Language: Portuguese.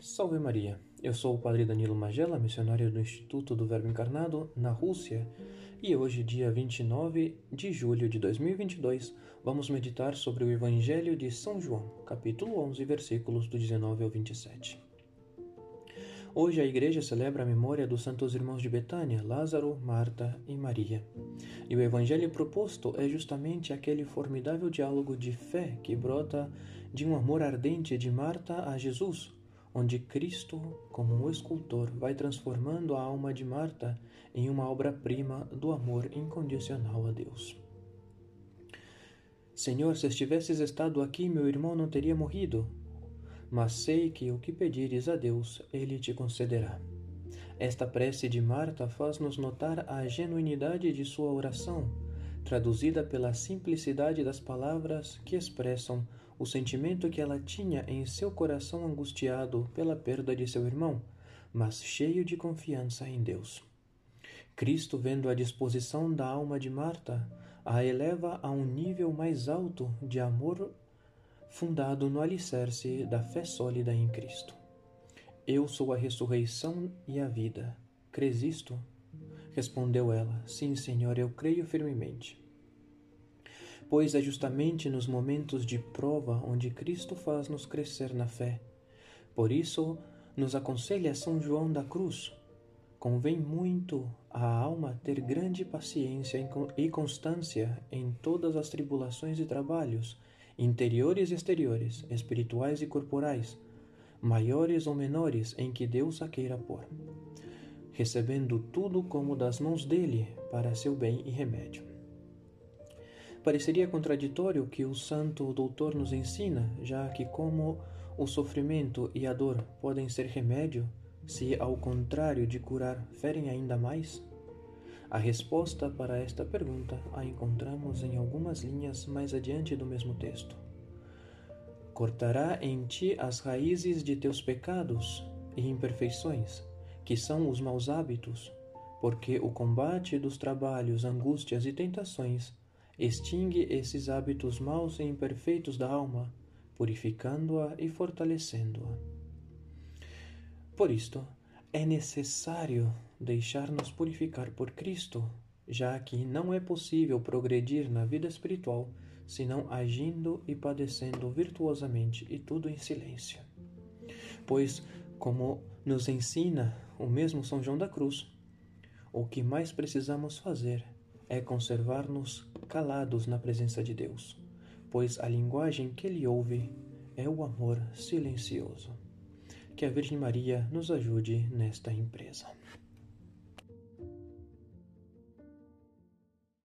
Salve Maria! Eu sou o Padre Danilo Magela, missionário do Instituto do Verbo Encarnado na Rússia, e hoje, dia 29 de julho de 2022, vamos meditar sobre o Evangelho de São João, capítulo 11, versículos do 19 ao 27. Hoje a igreja celebra a memória dos santos irmãos de Betânia, Lázaro, Marta e Maria. E o evangelho proposto é justamente aquele formidável diálogo de fé que brota de um amor ardente de Marta a Jesus, onde Cristo, como um escultor, vai transformando a alma de Marta em uma obra-prima do amor incondicional a Deus. Senhor, se estivesses estado aqui, meu irmão não teria morrido mas sei que o que pedires a Deus, Ele te concederá. Esta prece de Marta faz-nos notar a genuinidade de sua oração, traduzida pela simplicidade das palavras que expressam o sentimento que ela tinha em seu coração angustiado pela perda de seu irmão, mas cheio de confiança em Deus. Cristo, vendo a disposição da alma de Marta, a eleva a um nível mais alto de amor fundado no alicerce da fé sólida em Cristo. Eu sou a ressurreição e a vida. Crês isto? Respondeu ela: Sim, Senhor, eu creio firmemente. Pois é justamente nos momentos de prova onde Cristo faz-nos crescer na fé. Por isso, nos aconselha São João da Cruz. Convém muito à alma ter grande paciência e constância em todas as tribulações e trabalhos interiores e exteriores, espirituais e corporais, maiores ou menores em que Deus a queira pôr, recebendo tudo como das mãos dele para seu bem e remédio. Pareceria contraditório que o santo doutor nos ensina, já que como o sofrimento e a dor podem ser remédio, se ao contrário de curar ferem ainda mais? A resposta para esta pergunta a encontramos em algumas linhas mais adiante do mesmo texto. Cortará em ti as raízes de teus pecados e imperfeições, que são os maus hábitos, porque o combate dos trabalhos, angústias e tentações extingue esses hábitos maus e imperfeitos da alma, purificando-a e fortalecendo-a. Por isto, é necessário deixar-nos purificar por Cristo, já que não é possível progredir na vida espiritual senão agindo e padecendo virtuosamente e tudo em silêncio. Pois, como nos ensina o mesmo São João da Cruz, o que mais precisamos fazer é conservar-nos calados na presença de Deus, pois a linguagem que ele ouve é o amor silencioso. Que a Virgem Maria nos ajude nesta empresa.